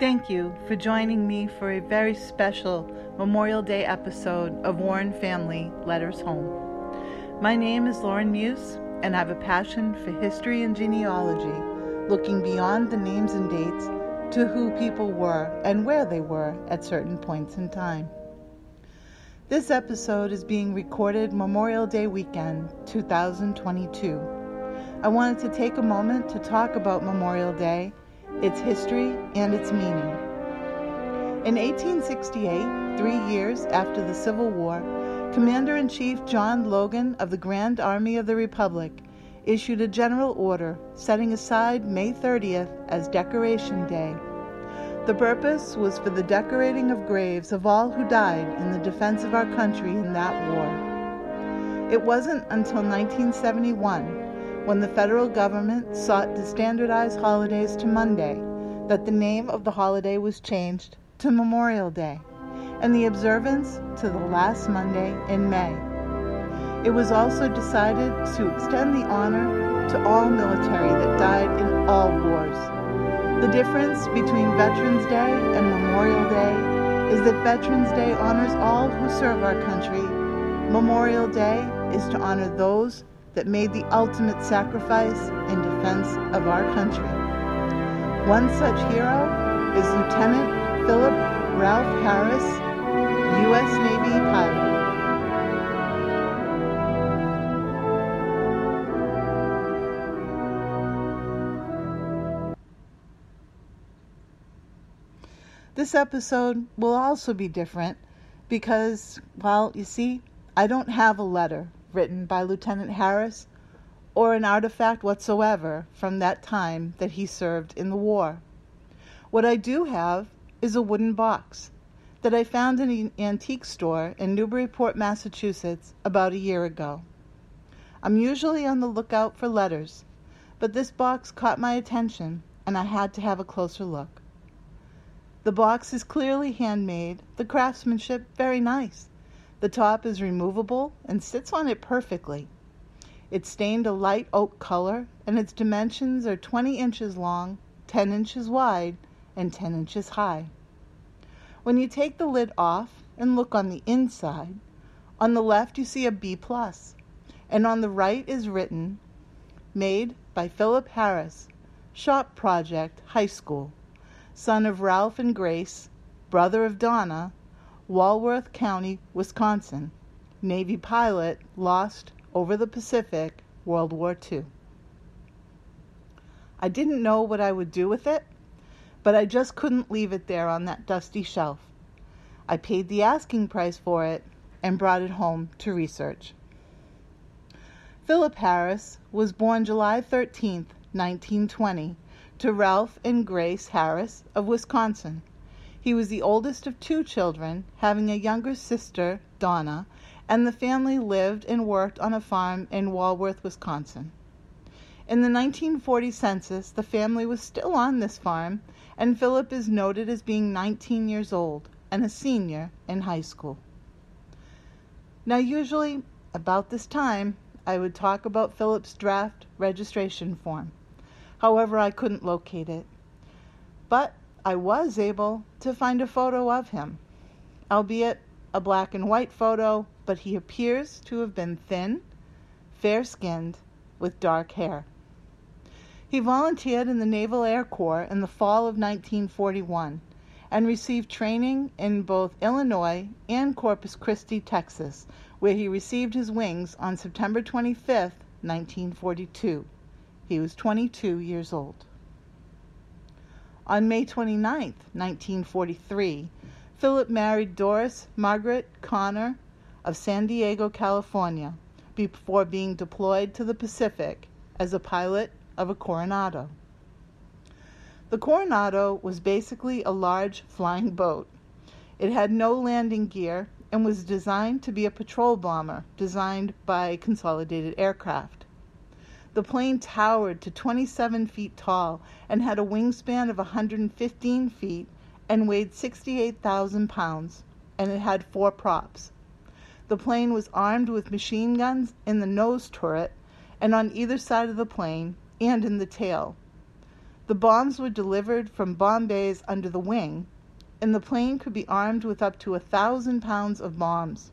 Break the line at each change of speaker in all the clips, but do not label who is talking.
Thank you for joining me for a very special Memorial Day episode of War and Family Letters Home. My name is Lauren Muse, and I have a passion for history and genealogy, looking beyond the names and dates to who people were and where they were at certain points in time. This episode is being recorded Memorial Day weekend 2022. I wanted to take a moment to talk about Memorial Day, its history, and its meaning. In 1868, three years after the Civil War, Commander in Chief John Logan of the Grand Army of the Republic issued a general order setting aside May 30th as Decoration Day. The purpose was for the decorating of graves of all who died in the defense of our country in that war. It wasn't until 1971, when the federal government sought to standardize holidays to Monday, that the name of the holiday was changed to Memorial Day and the observance to the last Monday in May. It was also decided to extend the honor to all military that died in all wars. The difference between Veterans Day and Memorial Day is that Veterans Day honors all who serve our country. Memorial Day is to honor those that made the ultimate sacrifice in defense of our country. One such hero is Lieutenant Philip Ralph Harris, U.S. Navy pilot. This episode will also be different because, well, you see, I don't have a letter written by Lieutenant Harris or an artifact whatsoever from that time that he served in the war. What I do have is a wooden box that I found in an antique store in Newburyport, Massachusetts, about a year ago. I'm usually on the lookout for letters, but this box caught my attention and I had to have a closer look. The box is clearly handmade, the craftsmanship very nice. The top is removable and sits on it perfectly. It's stained a light oak color and its dimensions are 20 inches long, 10 inches wide, and 10 inches high. When you take the lid off and look on the inside, on the left you see a B plus, and on the right is written, made by Philip Harris, Shop Project High School, son of Ralph and Grace, brother of Donna, Walworth County, Wisconsin, Navy pilot, lost over the Pacific, World War II. I didn't know what I would do with it, but I just couldn't leave it there on that dusty shelf. I paid the asking price for it and brought it home to research. Philip Harris was born July 13, 1920, to Ralph and Grace Harris of Wisconsin. He was the oldest of two children, having a younger sister, Donna, and the family lived and worked on a farm in Walworth, Wisconsin. In the 1940 census, the family was still on this farm, and Philip is noted as being 19 years old and a senior in high school. Now, usually about this time, I would talk about Philip's draft registration form. However, I couldn't locate it. But I was able to find a photo of him, albeit a black and white photo, but he appears to have been thin, fair skinned, with dark hair. He volunteered in the Naval Air Corps in the fall of 1941 and received training in both Illinois and Corpus Christi, Texas, where he received his wings on September 25, 1942. He was 22 years old. On May 29, 1943, Philip married Doris Margaret Connor of San Diego, California, before being deployed to the Pacific as a pilot of a Coronado. The Coronado was basically a large flying boat. It had no landing gear and was designed to be a patrol bomber designed by Consolidated Aircraft. The plane towered to 27 feet tall and had a wingspan of 115 feet and weighed 68,000 pounds, and it had four props. The plane was armed with machine guns in the nose turret and on either side of the plane and in the tail. The bombs were delivered from bomb bays under the wing, and the plane could be armed with up to a thousand pounds of bombs.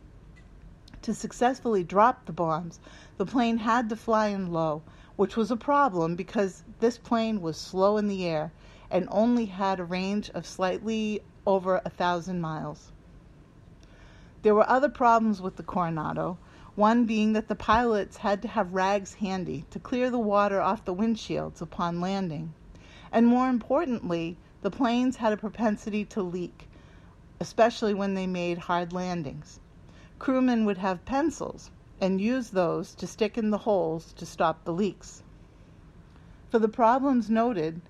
To successfully drop the bombs, the plane had to fly in low, which was a problem because this plane was slow in the air and only had a range of slightly over a thousand miles. There were other problems with the Coronado, one being that the pilots had to have rags handy to clear the water off the windshields upon landing. And more importantly, the planes had a propensity to leak, especially when they made hard landings. Crewmen would have pencils and use those to stick in the holes to stop the leaks. For the problems noted,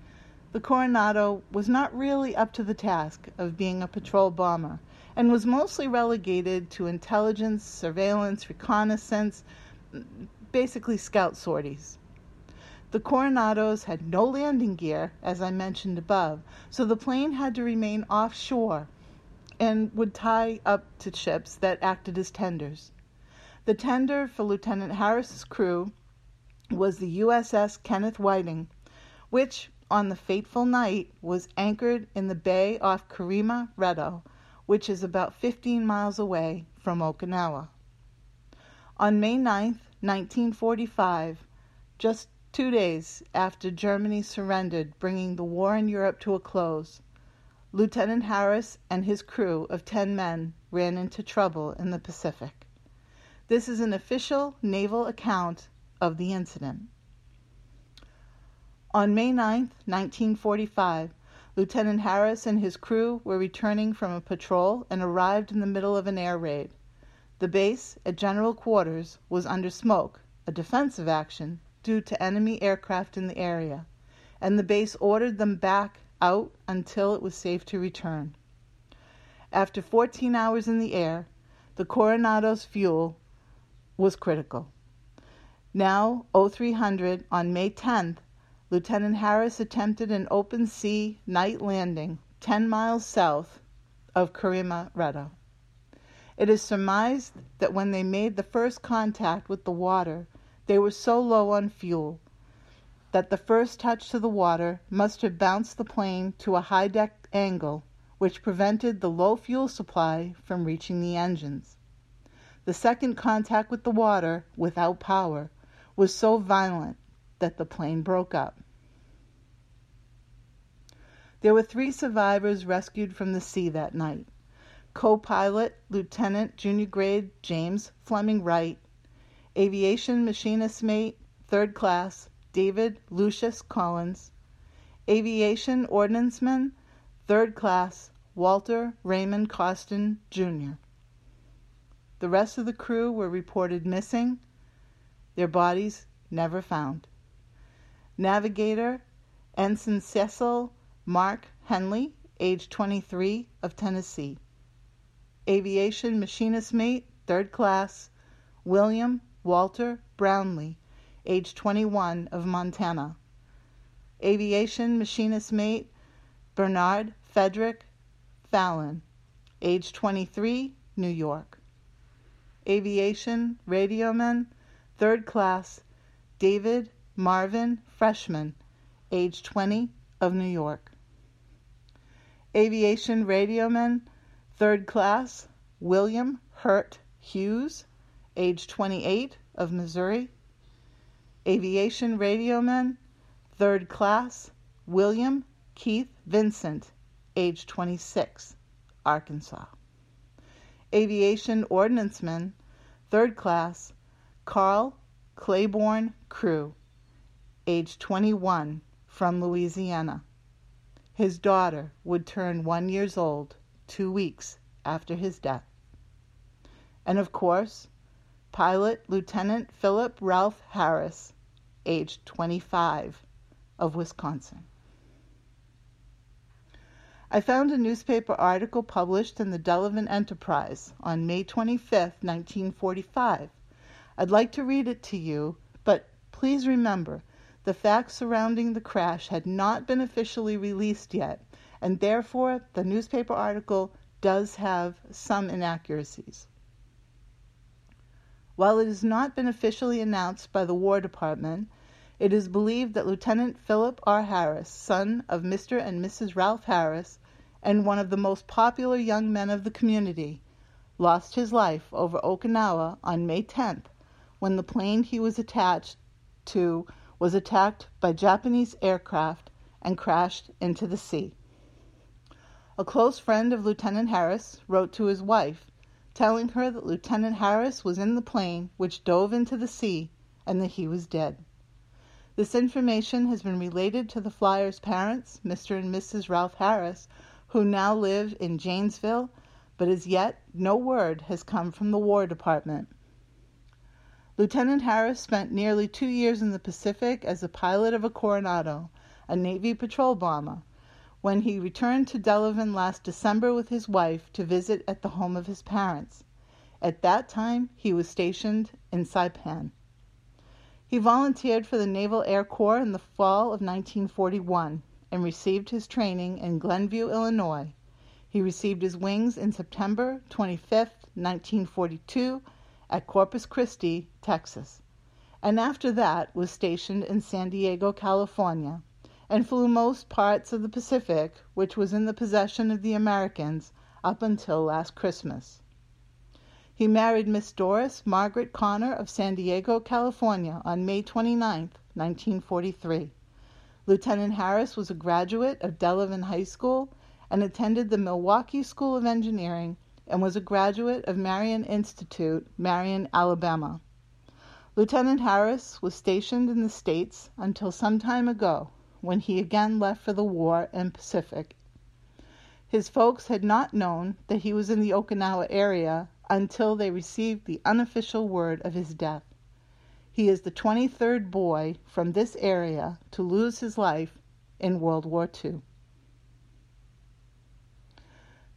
the Coronado was not really up to the task of being a patrol bomber and was mostly relegated to intelligence, surveillance, reconnaissance, basically scout sorties. The Coronados had no landing gear, as I mentioned above, so the plane had to remain offshore and would tie up to ships that acted as tenders. The tender for Lieutenant Harris's crew was the USS Kenneth Whiting, which, on the fateful night, was anchored in the bay off Kerama Retto, which is about 15 miles away from Okinawa. On May 9, 1945, just two days after Germany surrendered, bringing the war in Europe to a close, Lieutenant Harris and his crew of 10 men ran into trouble in the Pacific. This is an official naval account of the incident. On May 9, 1945, Lieutenant Harris and his crew were returning from a patrol and arrived in the middle of an air raid. The base at General Quarters was under smoke, a defensive action due to enemy aircraft in the area, and the base ordered them back out until it was safe to return. After 14 hours in the air, the Coronado's fuel was critical. Now, 0300 on May 10th, Lieutenant Harris attempted an open sea night landing 10 miles south of Kerama. It is surmised that when they made the first contact with the water, they were so low on fuel that the first touch to the water must have bounced the plane to a high deck angle, which prevented the low fuel supply from reaching the engines. The second contact with the water, without power, was so violent that the plane broke up. There were three survivors rescued from the sea that night co pilot Lieutenant Junior Grade James Fleming Wright, aviation machinist mate, third class, David Lucius Collins, aviation ordnanceman, third class, Walter Raymond Costin, Jr. The rest of the crew were reported missing, their bodies never found. Navigator Ensign Cecil Mark Henley, age 23, of Tennessee. Aviation machinist mate, third class, William Walter Brownlee, age 21, of Montana. Aviation machinist mate, Bernard Frederick Fallon, age 23, New York. Aviation radioman, third class, David Marvin Freshman, age 20, of New York. Aviation radioman, third class, William Hurt Hughes, age 28, of Missouri. Aviation radioman, third class, William Keith Vincent, age 26, Arkansas. Aviation ordnanceman, third class, Carl Claiborne Crew, age 21, from Louisiana. His daughter would turn one years old two weeks after his death. And of course, Pilot Lieutenant Philip Ralph Harris, aged 25, of Wisconsin. I found a newspaper article published in the Delavan Enterprise on May 25, 1945. I'd like to read it to you, but please remember the facts surrounding the crash had not been officially released yet, and therefore the newspaper article does have some inaccuracies. While it has not been officially announced by the War Department, it is believed that Lieutenant Philip R. Harris, son of Mr. and Mrs. Ralph Harris, and one of the most popular young men of the community, lost his life over Okinawa on May 10th when the plane he was attached to was attacked by Japanese aircraft and crashed into the sea. A close friend of Lieutenant Harris wrote to his wife, telling her that Lieutenant Harris was in the plane which dove into the sea and that he was dead. This information has been related to the flyer's parents, Mr. and Mrs. Ralph Harris, who now live in Janesville, but as yet no word has come from the War Department. Lieutenant Harris spent nearly two years in the Pacific as a pilot of a Coronado, a Navy patrol bomber, when he returned to Delavan last December with his wife to visit at the home of his parents. At that time, he was stationed in Saipan. He volunteered for the Naval Air Corps in the fall of 1941 and received his training in Glenview, Illinois. He received his wings in September 25, 1942, at Corpus Christi, Texas, and after that was stationed in San Diego, California, and flew most parts of the Pacific, which was in the possession of the Americans up until last Christmas. He married Miss Doris Margaret Connor of San Diego, California, on May 29, 1943. Lieutenant Harris was a graduate of Delavan High School and attended the Milwaukee School of Engineering and was a graduate of Marion Institute, Marion, Alabama. Lieutenant Harris was stationed in the States until some time ago, when he again left for the war in Pacific. His folks had not known that he was in the Okinawa area until they received the unofficial word of his death. He is the 23rd boy from this area to lose his life in World War II.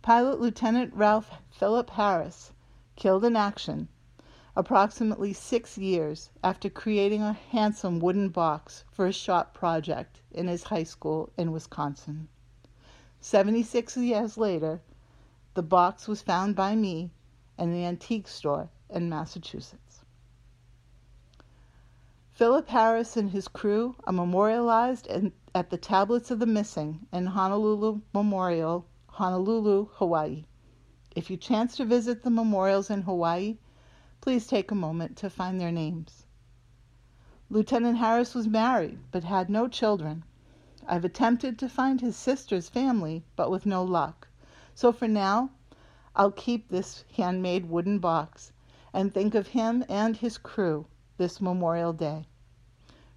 Pilot Lieutenant Ralph Philip Harris, killed in action approximately six years after creating a handsome wooden box for a shop project in his high school in Wisconsin. 76 years later, the box was found by me and the antique store in Massachusetts. Philip Harris and his crew are memorialized in, at the Tablets of the Missing in Honolulu Memorial, Honolulu, Hawaii. If you chance to visit the memorials in Hawaii, please take a moment to find their names. Lieutenant Harris was married but had no children. I've attempted to find his sister's family, but with no luck. So for now, I'll keep this handmade wooden box and think of him and his crew this Memorial Day.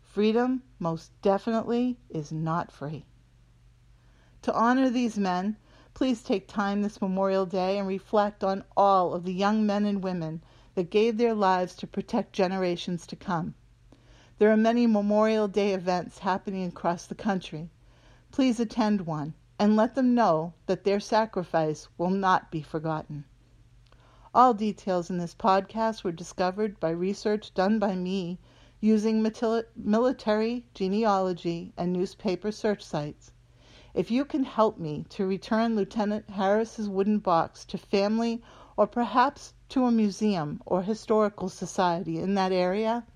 Freedom most definitely is not free. To honor these men, please take time this Memorial Day and reflect on all of the young men and women that gave their lives to protect generations to come. There are many Memorial Day events happening across the country. Please attend one and let them know that their sacrifice will not be forgotten. All details in this podcast were discovered by research done by me using military genealogy and newspaper search sites. If you can help me to return Lieutenant Harris's wooden box to family or perhaps to a museum or historical society in that area,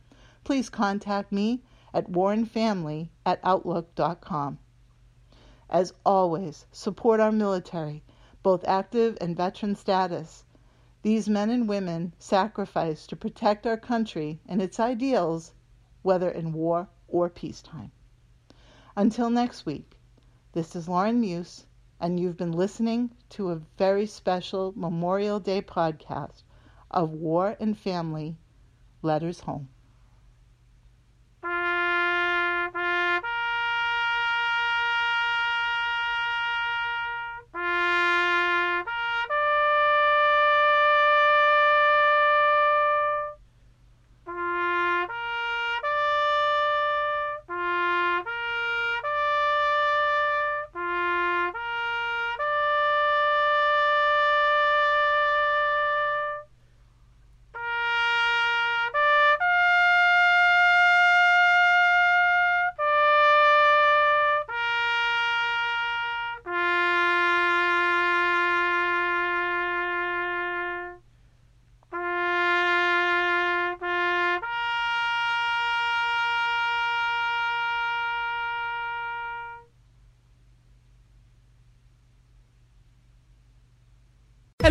please contact me at warrenfamily at outlook.com. As always, support our military, both active and veteran status. These men and women sacrifice to protect our country and its ideals, whether in war or peacetime. Until next week, this is Lauren Muse, and you've been listening to a very special Memorial Day podcast of War and Family Letters Home.